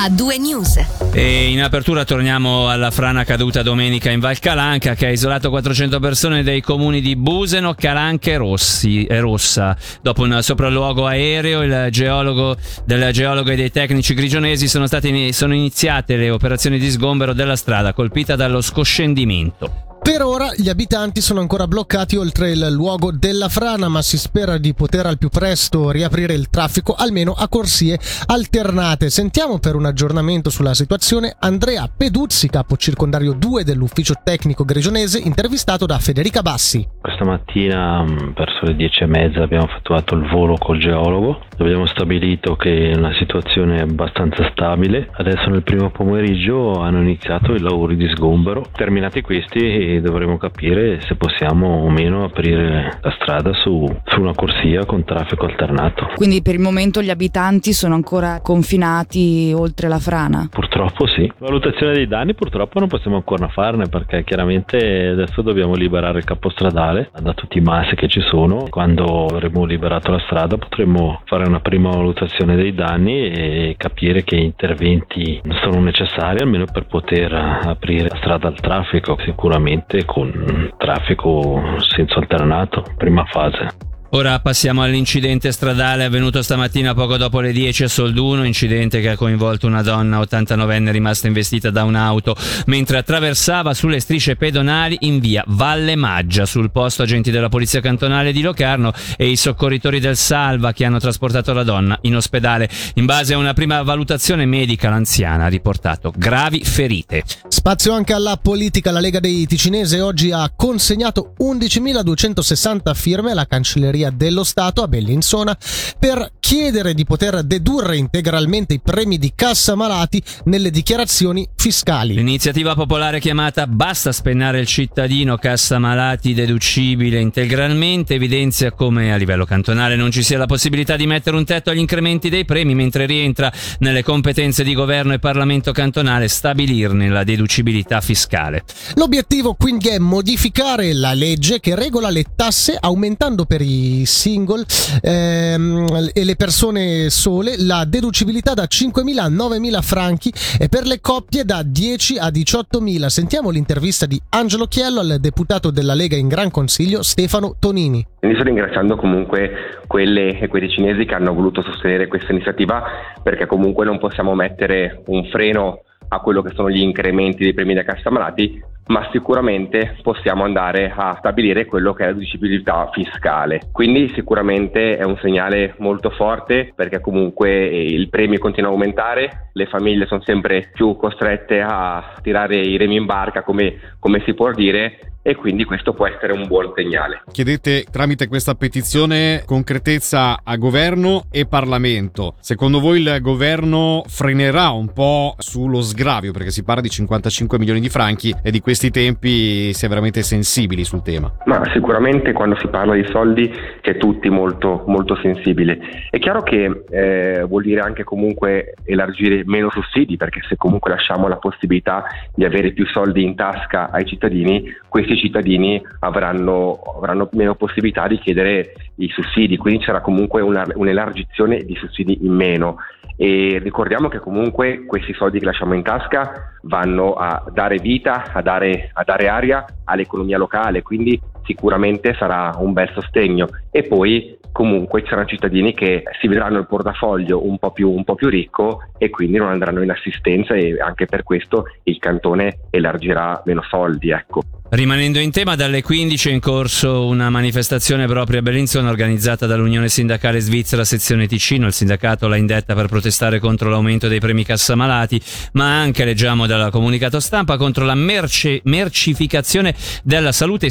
a due news. E in apertura torniamo alla frana caduta domenica in Val Calanca che ha isolato 400 persone dei comuni di Buseno, Calanca e, Rossi, e Rossa. Dopo un sopralluogo aereo, il geologo, del geologo e dei tecnici grigionesi sono, state, sono iniziate le operazioni di sgombero della strada colpita dallo scoscendimento. Per ora gli abitanti sono ancora bloccati oltre il luogo della frana, ma si spera di poter al più presto riaprire il traffico almeno a corsie alternate. Sentiamo per un aggiornamento sulla situazione Andrea Peduzzi, capo circondario 2 dell'ufficio tecnico grigionese, intervistato da Federica Bassi. Questa mattina mm, verso le 10 e mezza abbiamo effettuato il volo col geologo. Abbiamo stabilito che la situazione è abbastanza stabile. Adesso nel primo pomeriggio hanno iniziato i lavori di sgombero. Terminati questi dovremo capire se possiamo o meno aprire la strada su, su una corsia con traffico alternato. Quindi per il momento gli abitanti sono ancora confinati oltre la frana? Purtroppo sì. Valutazione dei danni purtroppo non possiamo ancora farne perché chiaramente adesso dobbiamo liberare il capostradale da tutti i massi che ci sono. Quando avremo liberato la strada potremo fare una prima valutazione dei danni e capire che interventi sono necessari almeno per poter aprire la strada al traffico. Sicuramente con traffico senso alternato, prima fase. Ora passiamo all'incidente stradale avvenuto stamattina poco dopo le 10 a Solduno, incidente che ha coinvolto una donna 89enne rimasta investita da un'auto mentre attraversava sulle strisce pedonali in via Valle Maggia. Sul posto agenti della Polizia Cantonale di Locarno e i soccorritori del Salva che hanno trasportato la donna in ospedale. In base a una prima valutazione medica l'anziana ha riportato gravi ferite. Spazio anche alla politica, la Lega dei Ticinese oggi ha consegnato 11.260 firme alla cancelleria Segreteria dello Stato a Bellinzona per chiedere di poter dedurre integralmente i premi di cassa malati nelle dichiarazioni fiscali. L'iniziativa popolare chiamata Basta spennare il cittadino cassa malati deducibile integralmente evidenzia come a livello cantonale non ci sia la possibilità di mettere un tetto agli incrementi dei premi mentre rientra nelle competenze di governo e Parlamento cantonale stabilirne la deducibilità fiscale. L'obiettivo quindi è modificare la legge che regola le tasse aumentando per i single ehm, e le persone sole la deducibilità da 5.000 a 9.000 franchi e per le coppie da 10 a 18.000. Sentiamo l'intervista di Angelo Chiello al deputato della Lega in Gran Consiglio Stefano Tonini. Sto ringraziando comunque quelle e quei cinesi che hanno voluto sostenere questa iniziativa perché comunque non possiamo mettere un freno a quello che sono gli incrementi dei premi da cassa malati, ma sicuramente possiamo andare a stabilire quello che è la deducibilità fiscale. Quindi sicuramente è un segnale molto forte perché comunque il premio continua a aumentare, le famiglie sono sempre più costrette a tirare i remi in barca come, come si può dire e quindi questo può essere un buon segnale. Chiedete tramite questa petizione concretezza a governo e Parlamento. Secondo voi il governo frenerà un po' sullo sgravio perché si parla di 55 milioni di franchi e di questi tempi si è veramente sensibili sul tema? Ma sicuramente quando si parla di soldi si è tutti molto, molto sensibili. È chiaro che eh, vuol dire anche comunque elargire meno sussidi perché se comunque lasciamo la possibilità di avere più soldi in tasca ai cittadini, questi cittadini avranno, avranno, meno possibilità di chiedere i sussidi, quindi c'era comunque una, un'elargizione di sussidi in meno. E ricordiamo che comunque questi soldi che lasciamo in tasca vanno a dare vita, a dare, a dare aria all'economia locale, quindi sicuramente sarà un bel sostegno. E poi comunque ci saranno cittadini che si vedranno il portafoglio un po, più, un po' più ricco e quindi non andranno in assistenza e anche per questo il cantone elargirà meno soldi. Ecco. Rimanendo in tema, dalle 15 è in corso una manifestazione proprio a Bellinzona organizzata dall'Unione Sindacale Svizzera Sezione Ticino. Il sindacato l'ha indetta per protestare contro l'aumento dei premi cassamalati, ma anche, leggiamo dal comunicato stampa, contro la merce, mercificazione della salute,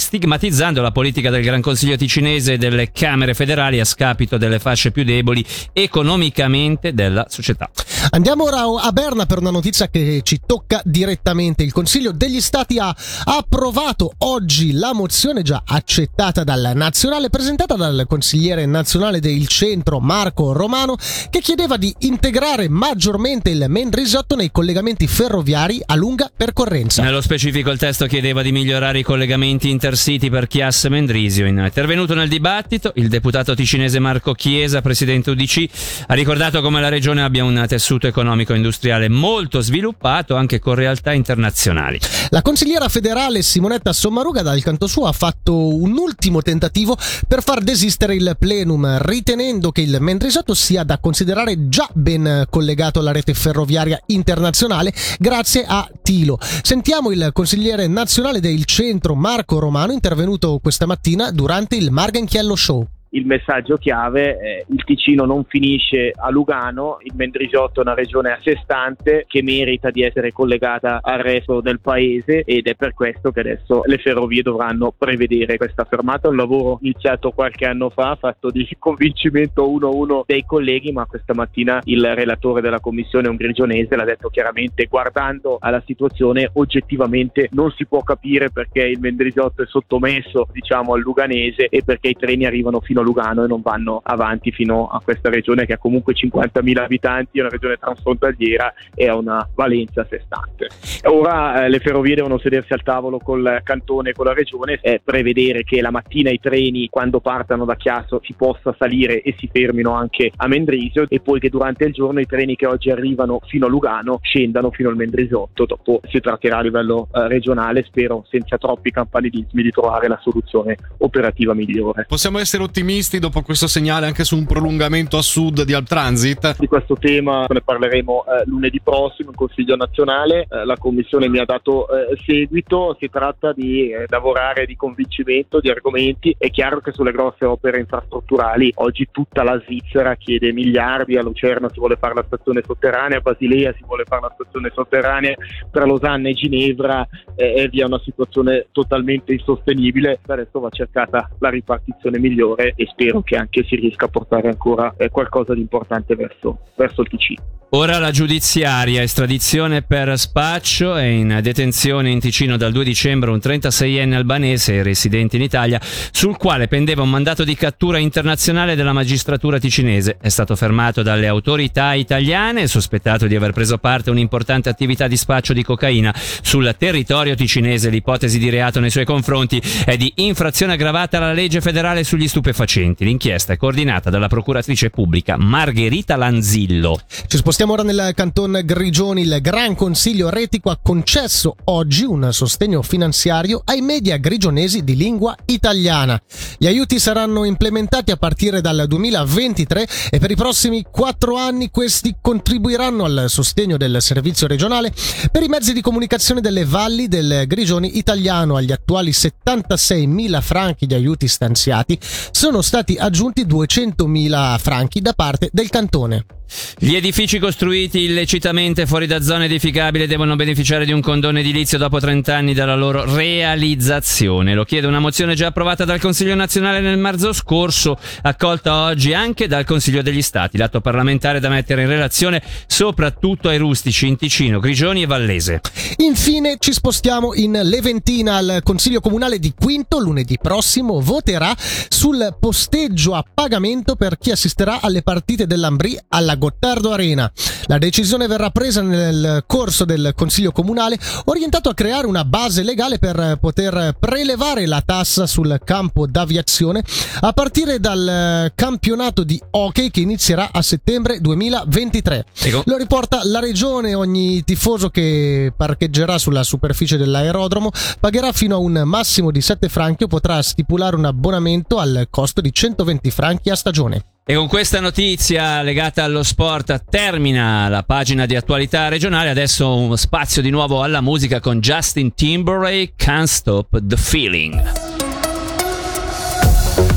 stigmatizzando la politica del Gran Consiglio ticinese e delle Camere federali a scapito delle fasce più deboli economicamente della società. Andiamo ora a Berna per una notizia che ci tocca direttamente. Il Consiglio degli Stati ha approvato oggi la mozione già accettata dal nazionale presentata dal consigliere nazionale del centro Marco Romano che chiedeva di integrare maggiormente il main risotto nei collegamenti ferroviari a lunga percorrenza. Nello specifico il testo chiedeva di migliorare i collegamenti intercity per Chiasse Mendrisio. Intervenuto nel dibattito, il deputato ticinese Marco Chiesa, presidente UDC, ha ricordato come la regione abbia un tessuto economico-industriale molto sviluppato anche con realtà internazionali. La consigliera federale Simonetta Sommaruga dal canto suo ha fatto un ultimo tentativo per far desistere il plenum, ritenendo che il Mendrisotto sia da considerare già ben collegato alla rete ferroviaria internazionale grazie a Tilo. Sentiamo il consigliere nazionale del centro Marco Romano intervenuto questa mattina durante il Margenchiello Show il messaggio chiave è il Ticino non finisce a Lugano, il Mendrisiotto è una regione a sé stante che merita di essere collegata al resto del paese ed è per questo che adesso le ferrovie dovranno prevedere questa fermata. Un lavoro iniziato qualche anno fa, fatto di convincimento uno a uno dei colleghi, ma questa mattina il relatore della commissione, un grigionese, l'ha detto chiaramente, guardando alla situazione oggettivamente non si può capire perché il Mendrisiotto è sottomesso diciamo al luganese e perché i treni arrivano fino a Lugano e non vanno avanti fino a questa regione che ha comunque 50.000 abitanti, è una regione transfrontaliera e ha una valenza a sé stante. Ora eh, le ferrovie devono sedersi al tavolo col cantone e con la regione e prevedere che la mattina i treni quando partano da Chiasso si possa salire e si fermino anche a Mendrisio e poi che durante il giorno i treni che oggi arrivano fino a Lugano scendano fino al Mendrisiotto, dopo si tratterà a livello eh, regionale, spero senza troppi campanilismi di trovare la soluzione operativa migliore. Possiamo essere ottimisti ottimisti dopo questo segnale anche su un prolungamento a sud di Altransit? Di questo tema ne parleremo eh, lunedì prossimo in Consiglio nazionale. Eh, la Commissione mi ha dato eh, seguito. Si tratta di eh, lavorare di convincimento di argomenti. È chiaro che sulle grosse opere infrastrutturali oggi tutta la Svizzera chiede miliardi. A Lucerna si vuole fare la stazione sotterranea, a Basilea si vuole fare la stazione sotterranea, per Losanna e Ginevra eh, vi è una situazione totalmente insostenibile. Adesso va cercata la ripartizione migliore e spero che anche si riesca a portare ancora eh, qualcosa di importante verso, verso il Ticino. Ora la giudiziaria, estradizione per spaccio, è in detenzione in Ticino dal 2 dicembre un 36enne albanese residente in Italia, sul quale pendeva un mandato di cattura internazionale della magistratura ticinese. È stato fermato dalle autorità italiane, sospettato di aver preso parte a un'importante attività di spaccio di cocaina sul territorio ticinese. L'ipotesi di reato nei suoi confronti è di infrazione aggravata alla legge federale sugli stupefacenti. L'inchiesta è coordinata dalla procuratrice pubblica Margherita Lanzillo. Ci spostiamo ora nel canton Grigioni. Il Gran Consiglio Retico ha concesso oggi un sostegno finanziario ai media grigionesi di lingua italiana. Gli aiuti saranno implementati a partire dal 2023 e per i prossimi quattro anni questi contribuiranno al sostegno del servizio regionale per i mezzi di comunicazione delle valli del Grigioni italiano. Agli attuali 76.000 franchi di aiuti stanziati sono stati aggiunti 200.000 franchi da parte del cantone. Gli edifici costruiti illecitamente fuori da zone edificabili devono beneficiare di un condono edilizio dopo 30 anni dalla loro realizzazione. Lo chiede una mozione già approvata dal Consiglio nazionale nel marzo scorso, accolta oggi anche dal Consiglio degli Stati. L'atto parlamentare da mettere in relazione soprattutto ai rustici in Ticino, Grigioni e Vallese. Infine ci spostiamo in Leventina. al Consiglio Comunale di Quinto lunedì prossimo voterà sul posteggio a pagamento per chi assisterà alle partite dell'Ambrì alla Gottardo Arena. La decisione verrà presa nel corso del Consiglio Comunale orientato a creare una base legale per poter prelevare la tassa sul campo d'aviazione a partire dal campionato di hockey che inizierà a settembre 2023. Ecco. Lo riporta la regione, ogni tifoso che parcheggerà sulla superficie dell'aerodromo pagherà fino a un massimo di 7 franchi o potrà stipulare un abbonamento al costo di 120 franchi a stagione. E con questa notizia legata allo sport termina la pagina di attualità regionale. Adesso uno spazio di nuovo alla musica con Justin Timberlake, Can't Stop the Feeling.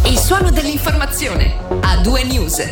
Il suono dell'informazione a due news.